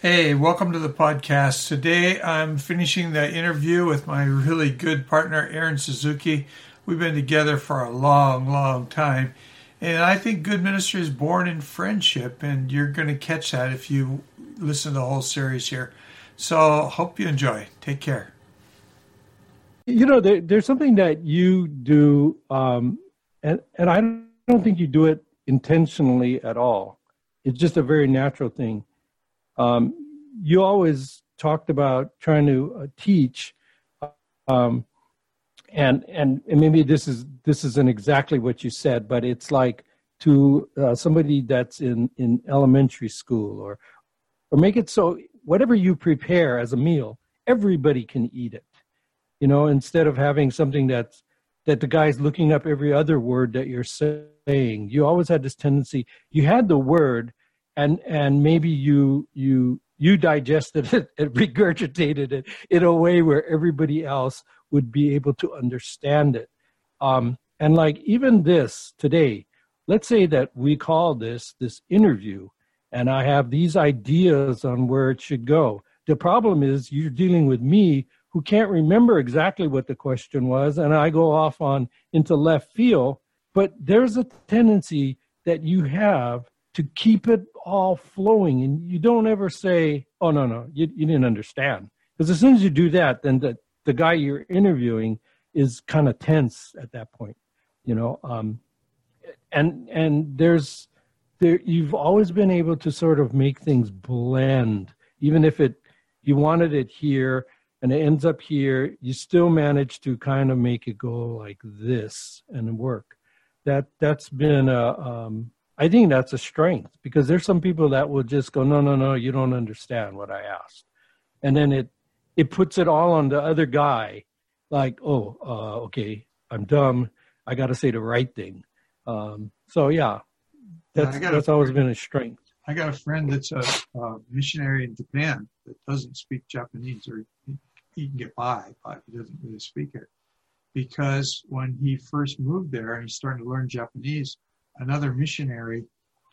Hey, welcome to the podcast. Today I'm finishing the interview with my really good partner, Aaron Suzuki. We've been together for a long, long time. And I think good ministry is born in friendship, and you're going to catch that if you listen to the whole series here. So, hope you enjoy. Take care. You know, there, there's something that you do, um, and, and I don't think you do it intentionally at all. It's just a very natural thing um, you always talked about trying to uh, teach, um, and, and and maybe this is this isn't exactly what you said, but it's like to uh, somebody that's in in elementary school, or or make it so whatever you prepare as a meal, everybody can eat it. You know, instead of having something that's that the guy's looking up every other word that you're saying. You always had this tendency. You had the word, and and maybe you you you digested it and regurgitated it in a way where everybody else would be able to understand it. Um, and like even this today let's say that we call this this interview and i have these ideas on where it should go. The problem is you're dealing with me who can't remember exactly what the question was and i go off on into left field but there's a tendency that you have to keep it all flowing. And you don't ever say oh no no you, you didn't understand. Because as soon as you do that then the, the guy you're interviewing is kind of tense at that point you know um, and and there's there you've always been able to sort of make things blend. Even if it you wanted it here and it ends up here you still manage to kind of make it go like this and work. That that's been a um, I think that's a strength because there's some people that will just go, no, no, no, you don't understand what I asked, and then it it puts it all on the other guy, like, oh, uh, okay, I'm dumb. I got to say the right thing. Um, so yeah, that's that's always been a strength. I got a friend that's a, a, missionary in Japan that doesn't speak Japanese, or he, he can get by, but he doesn't really speak it. Because when he first moved there and he's starting to learn Japanese, another missionary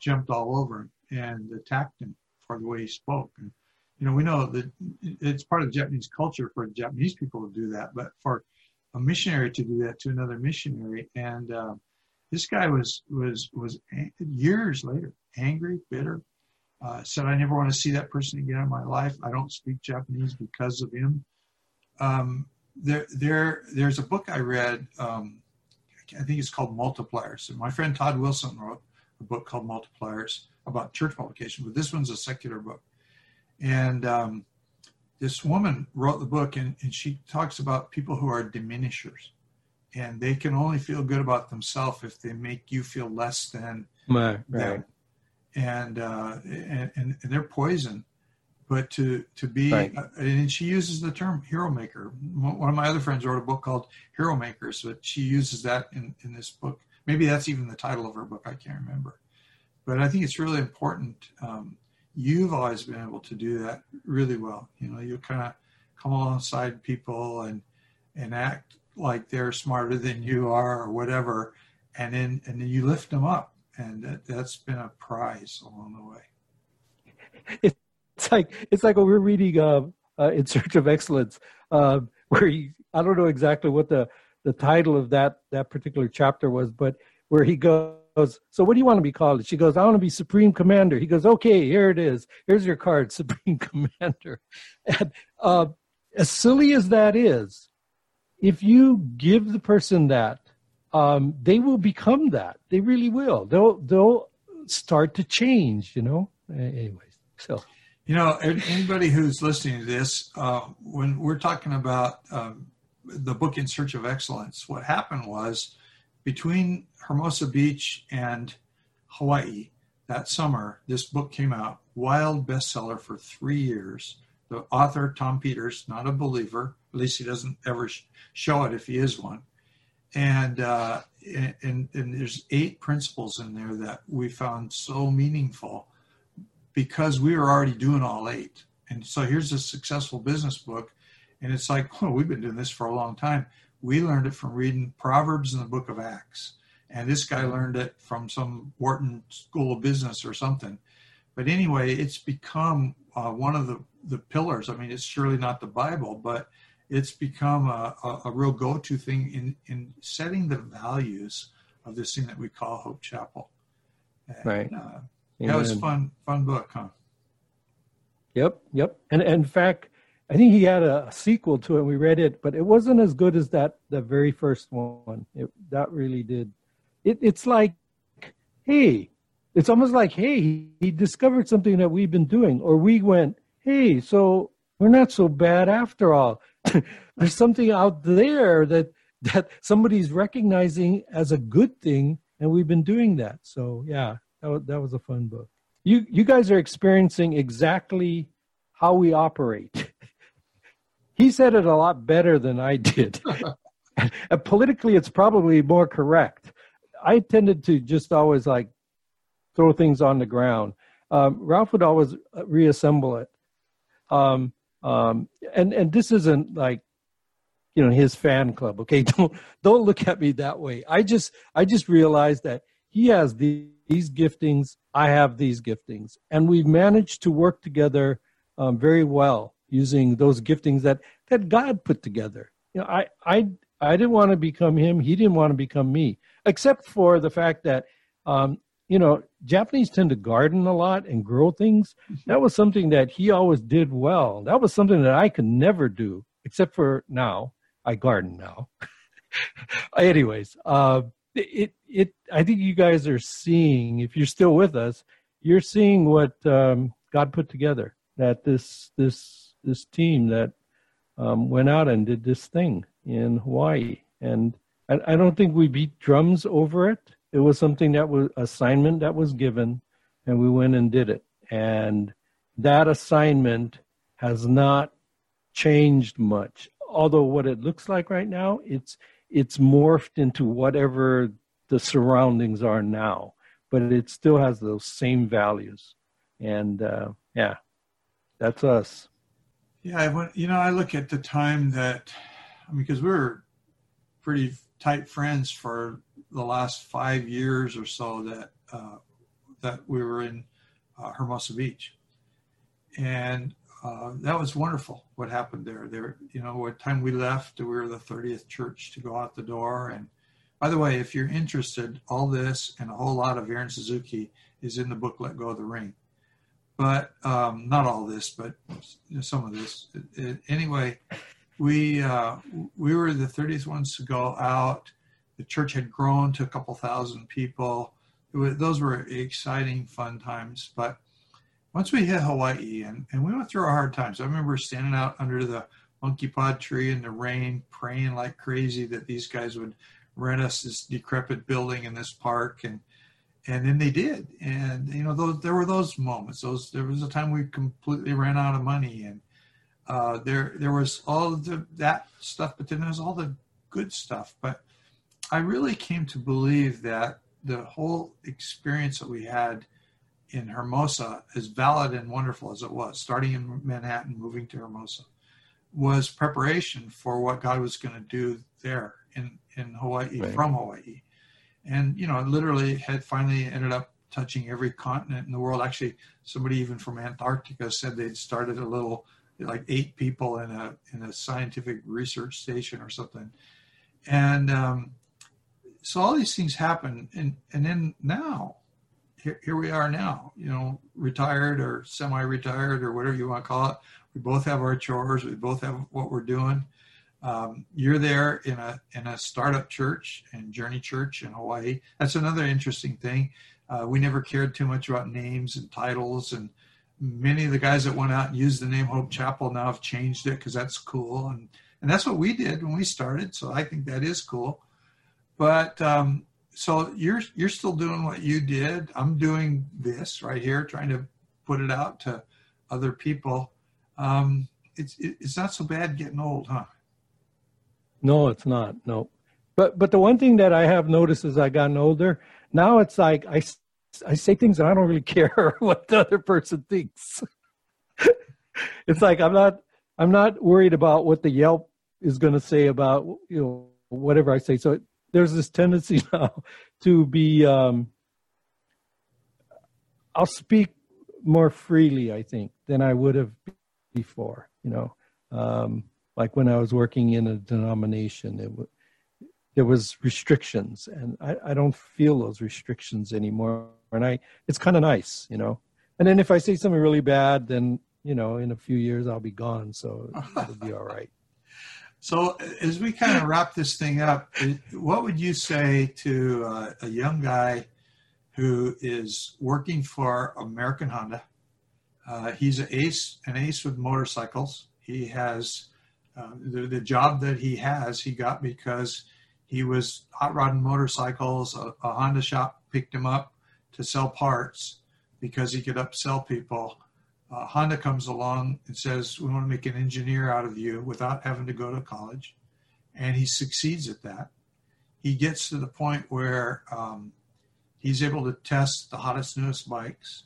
jumped all over him and attacked him for the way he spoke. And, you know, we know that it's part of Japanese culture for Japanese people to do that, but for a missionary to do that to another missionary, and uh, this guy was was was years later angry, bitter. Uh, said, "I never want to see that person again in my life. I don't speak Japanese because of him." Um, there, there, there's a book I read um, I think it's called Multipliers. And my friend Todd Wilson wrote a book called Multipliers about church multiplication, but this one's a secular book. And um, this woman wrote the book, and, and she talks about people who are diminishers. And they can only feel good about themselves if they make you feel less than right, them. And, uh, and, and they're poison but to to be right. uh, and she uses the term hero maker. One of my other friends wrote a book called hero makers but she uses that in in this book. Maybe that's even the title of her book i can't remember. But i think it's really important um, you've always been able to do that really well. You know you kind of come alongside people and and act like they're smarter than you are or whatever and then and then you lift them up and that, that's been a prize along the way it's like it's like when we're reading uh, uh, in search of excellence uh, where he i don't know exactly what the the title of that that particular chapter was but where he goes so what do you want to be called? She goes i want to be supreme commander. He goes okay here it is. Here's your card supreme commander. And uh, as silly as that is if you give the person that um, they will become that. They really will. They'll they'll start to change you know? Anyways so you know, anybody who's listening to this, uh, when we're talking about um, the book In Search of Excellence, what happened was between Hermosa Beach and Hawaii that summer, this book came out, wild bestseller for three years. The author, Tom Peters, not a believer, at least he doesn't ever show it if he is one. And, uh, and, and there's eight principles in there that we found so meaningful because we were already doing all eight. And so here's a successful business book. And it's like, oh, we've been doing this for a long time. We learned it from reading Proverbs and the book of Acts. And this guy learned it from some Wharton School of Business or something. But anyway, it's become uh, one of the, the pillars. I mean, it's surely not the Bible, but it's become a, a, a real go to thing in, in setting the values of this thing that we call Hope Chapel. And, right. Uh, that was fun, fun book, huh? Yep, yep. And, and, in fact, I think he had a, sequel to it. We read it, but it wasn't as good as that the very first one. It, that really did. It, it's like, hey, it's almost like, hey, he, he discovered something that we've been doing, or we went, hey, so we're not so bad after all. There's something out there that that somebody's recognizing as a good thing, and we've been doing that. So yeah, that was, that was a fun book. You you guys are experiencing exactly how we operate. he said it a lot better than I did. politically, it's probably more correct. I tended to just always like throw things on the ground. Um, Ralph would always reassemble it. Um, um, and and this isn't like you know his fan club. Okay, don't don't look at me that way. I just I just realized that he has these, these giftings. I have these giftings, and we've managed to work together um, very well using those giftings that that God put together. You know, I I I didn't want to become him. He didn't want to become me, except for the fact that um, you know, Japanese tend to garden a lot and grow things. Mm-hmm. That was something that he always did well. That was something that I could never do, except for now. I garden now. Anyways, uh, it it I think you guys are seeing. If you're still with us, you're seeing what um, God put together. That this this this team that um, went out and did this thing in Hawaii, and I, I don't think we beat drums over it it was something that was assignment that was given and we went and did it and that assignment has not changed much although what it looks like right now it's it's morphed into whatever the surroundings are now but it still has those same values. And uh, yeah that's us. Yeah I went, you know i look at the time that i mean because we are pretty tight friends for the last five years or so that uh, that we were in uh, Hermosa Beach, and uh, that was wonderful. What happened there? There, you know, what time we left, we were the 30th church to go out the door. And by the way, if you're interested, all this and a whole lot of Aaron Suzuki is in the book "Let Go of the Ring." But um, not all this, but some of this. It, it, anyway, we uh, we were the 30th ones to go out the church had grown to a couple thousand people. Was, those were exciting, fun times. But once we hit Hawaii, and, and we went through our hard times. I remember standing out under the monkey pod tree in the rain, praying like crazy that these guys would rent us this decrepit building in this park, and and then they did. And you know, those there were those moments. Those there was a time we completely ran out of money, and uh, there there was all the that stuff, but then there was all the good stuff. But I really came to believe that the whole experience that we had in Hermosa, as valid and wonderful as it was, starting in Manhattan, moving to Hermosa, was preparation for what God was going to do there in, in Hawaii, right. from Hawaii. And, you know, literally had finally ended up touching every continent in the world. Actually, somebody even from Antarctica said they'd started a little, like eight people in a, in a scientific research station or something. And, um, so all these things happen and and then now here, we are now you know retired or semi-retired or whatever you want to call it. We both have our chores. We both have what we're doing. Um, you're there in a in a startup church and journey church in hawaii. That's another interesting thing. Uh, we never cared too much about names and titles and many of the guys that went out and used the name hope chapel now have changed it because that's cool. And and that's what we did when we started. So i think that is cool. But um, so you're you're still doing what you did. I'm doing this right here, trying to put it out to other people. Um, it's it's not so bad getting old, huh? No, it's not. No, but but the one thing that I have noticed as I gotten older, now it's like I I say things and I don't really care what the other person thinks. it's like I'm not I'm not worried about what the Yelp is going to say about you know whatever I say. So there's this tendency now to be um, I'll speak more freely, I think, than I would have before. You know, um, like when I was working in a denomination, it there was restrictions, and I, I don't feel those restrictions anymore. And I, it's kind of nice, you know. And then if I say something really bad, then you know, in a few years I'll be gone, so it'll be all right. So, as we kind of wrap this thing up, what would you say to uh, a young guy who is working for American Honda? Uh, he's an ace, an ace with motorcycles. He has uh, the, the job that he has. He got because he was hot rodding motorcycles. A, a Honda shop picked him up to sell parts because he could upsell people uh, Honda comes along and says, We want to make an engineer out of you without having to go to college. And he succeeds at that. He gets to the point where um, he's able to test the hottest, newest bikes.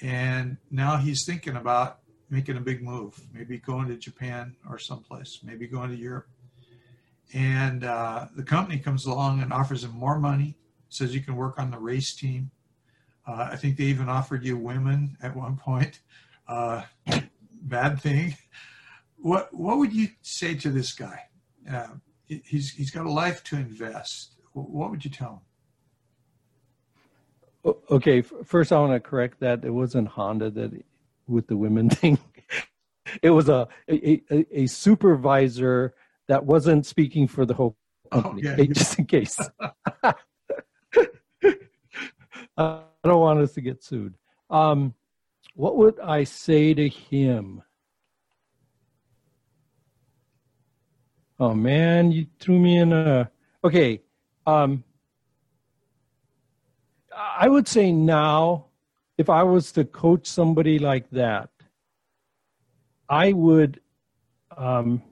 And now he's thinking about making a big move, maybe going to Japan or someplace, maybe going to Europe. And uh, the company comes along and offers him more money, says you can work on the race team. Uh, I think they even offered you women at one point uh, bad thing. What what would you say to this guy? Uh, he's he's got a life to invest. What would you tell him? Okay, first I want to correct that it wasn't Honda that with the women thing. It was a a, a, supervisor that wasn't speaking for the whole company, oh, yeah. just in case. I don't want us to get sued. Um, what would I say to him? Oh man, you threw me in a. Okay. Um, I would say now, if I was to coach somebody like that, I would. Um,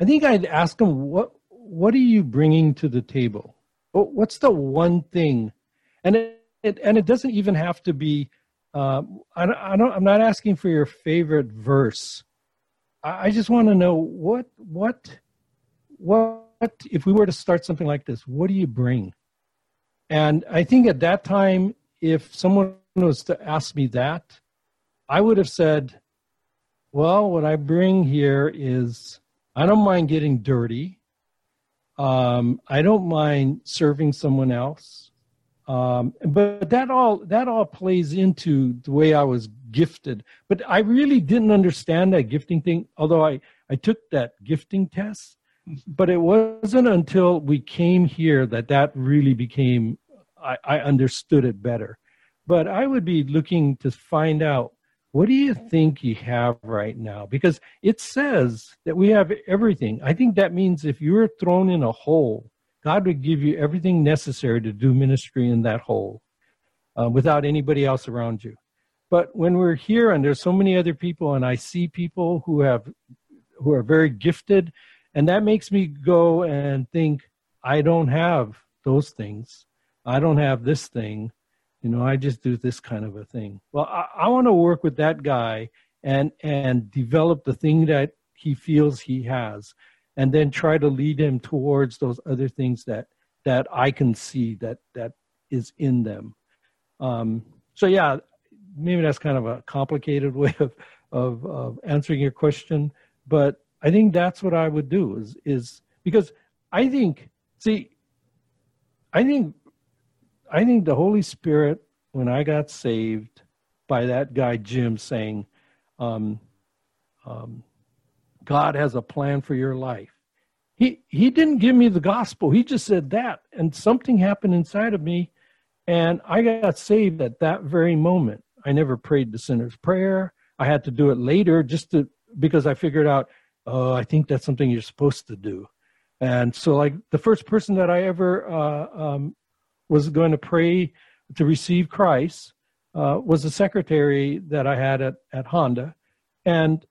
I think I'd ask them what What are you bringing to the table? What's the one thing? And it, it and it doesn't even have to be uh, I, I, don't. I'm not asking for your favorite verse. I, I just want to know what what what if we were to start something like this. What do you bring? And I think at that time, if someone was to ask me that, I would have said, "Well, what I bring here is I don't mind getting dirty. Um, I don't mind serving someone else. Um, but that all that all plays into the way I was gifted. But I really didn't understand that gifting thing, although I, I took that gifting test. But it wasn't until we came here that that really became I, I understood it better. But I would be looking to find out what do you think you have right now? Because it says that we have everything. I think that means if you're thrown in a hole God would give you everything necessary to do ministry in that hole uh, without anybody else around you. But when we're here and there's so many other people, and I see people who have who are very gifted, and that makes me go and think, I don't have those things. I don't have this thing. You know, I just do this kind of a thing. Well, I, I want to work with that guy and and develop the thing that he feels he has and then try to lead him towards those other things that that I can see that that is in them. Um, so yeah, maybe that's kind of a complicated way of, of of answering your question, but I think that's what I would do is is because I think see, I think I think the Holy Spirit when I got saved by that guy Jim saying, um, um, God has a plan for your life. He he didn't give me the gospel. He just said that, and something happened inside of me, and I got saved at that very moment. I never prayed the sinner's prayer. I had to do it later, just to because I figured out, oh, I think that's something you're supposed to do, And so, like the first person that I ever uh, um, was going to pray to receive Christ uh, was a secretary that I had at, at Honda. And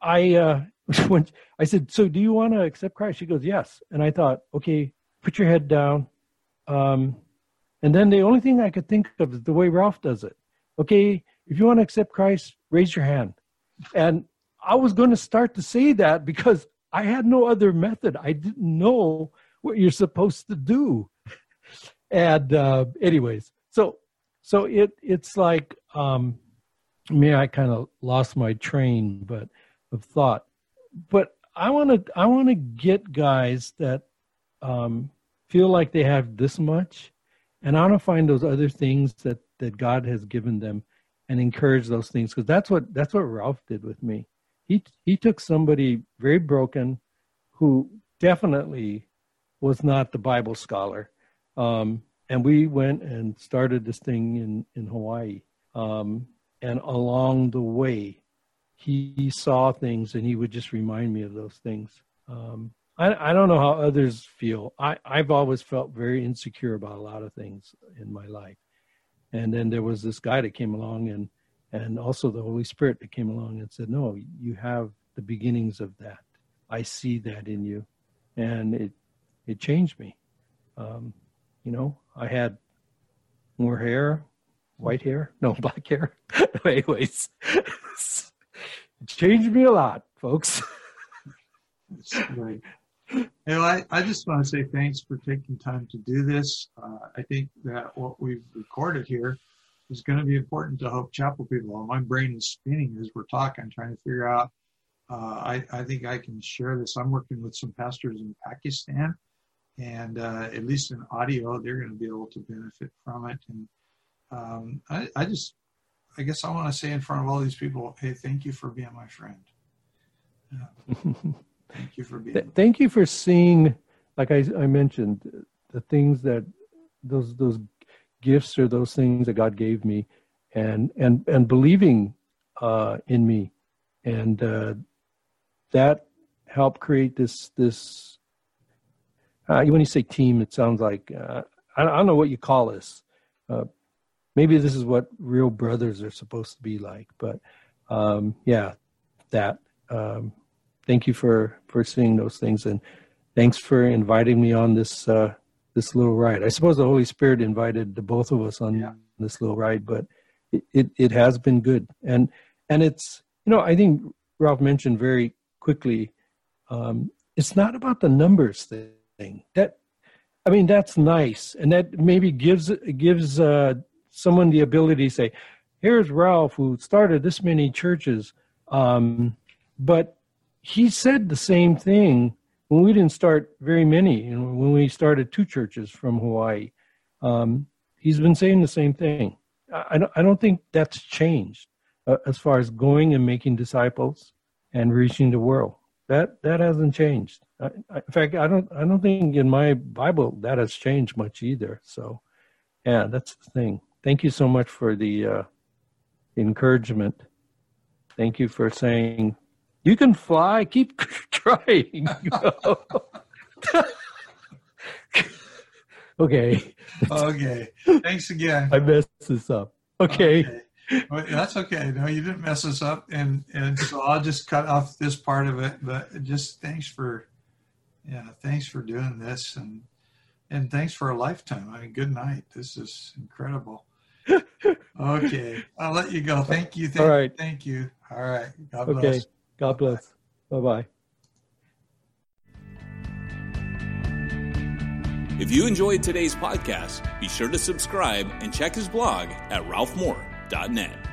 I, uh, when I said, So do you want to accept Christ? She goes, Yes. And I thought, Okay, put your head down. Um, and then the only thing I could think of is the way Ralph does it. Okay, if you want to accept Christ, raise your hand. And I was going to start to say that because I had no other method. I didn't know what you're supposed to do. And uh, anyways, so so it it's like um, me. I kind of lost my train, but of thought. But I want to I want to get guys that um, feel like they have this much, and I want to find those other things that that God has given them, and encourage those things because that's what that's what Ralph did with me. He he took somebody very broken, who definitely was not the Bible scholar, um, and we went and started this thing in in Hawaii. Um, and along the way, he saw things, and he would just remind me of those things. Um, I, I don't know how others feel. I, I've always felt very insecure about a lot of things in my life. And then there was this guy that came along and and also the Holy Spirit that came along and said, No, you have the beginnings of that. I see that in you. And it it changed me. Um, you know, I had more hair, white hair, no black hair. Anyways, changed me a lot, folks. You know, I, I just want to say thanks for taking time to do this. Uh, I think that what we've recorded here is going to be important to Hope Chapel people. My brain is spinning as we're talking, trying to figure out. Uh, I, I think I can share this. I'm working with some pastors in Pakistan, and uh, at least in audio, they're going to be able to benefit from it. And um, I, I just, I guess I want to say in front of all these people, hey, thank you for being my friend. Thank you for being. Th- thank you for seeing, like I, I mentioned, the things that those those gifts or those things that God gave me, and and and believing uh, in me, and uh, that helped create this this. Uh, when you say team, it sounds like uh, I, I, don't know what you call this. Maybe this is what real brothers are supposed to be like, but um, yeah, that. Um, thank you for for seeing those things and thanks for inviting me on this uh, this little ride. I suppose the Holy Spirit invited the both of us on yeah. this little ride, but it, it, it has been good and and it's you know I think Ralph mentioned very quickly um, it's not about the numbers thing that I mean that's nice and that maybe gives gives uh, someone the ability to say here's Ralph who started this many churches um, but he said the same thing when we didn't start very many, you know, when we started two churches from Hawaii. Um, he's been saying the same thing. I, don't, I don't think that's changed uh, as far as going and making disciples and reaching the world. That that hasn't changed. I, I, in fact, I don't I don't think in my Bible that has changed much either. So, yeah, that's the thing. Thank you so much for the uh, encouragement. Thank you for saying you can fly. Keep trying. okay. Okay. Thanks again. I messed this up. Okay. okay. Well, that's okay. No, you didn't mess us up, and and so I'll just cut off this part of it. But just thanks for, yeah, thanks for doing this, and and thanks for a lifetime. I mean, good night. This is incredible. Okay, I'll let you go. Thank you. Thank, All right. Thank you. All right. God bless. Okay. God bless. Bye bye. If you enjoyed today's podcast, be sure to subscribe and check his blog at ralphmoore.net.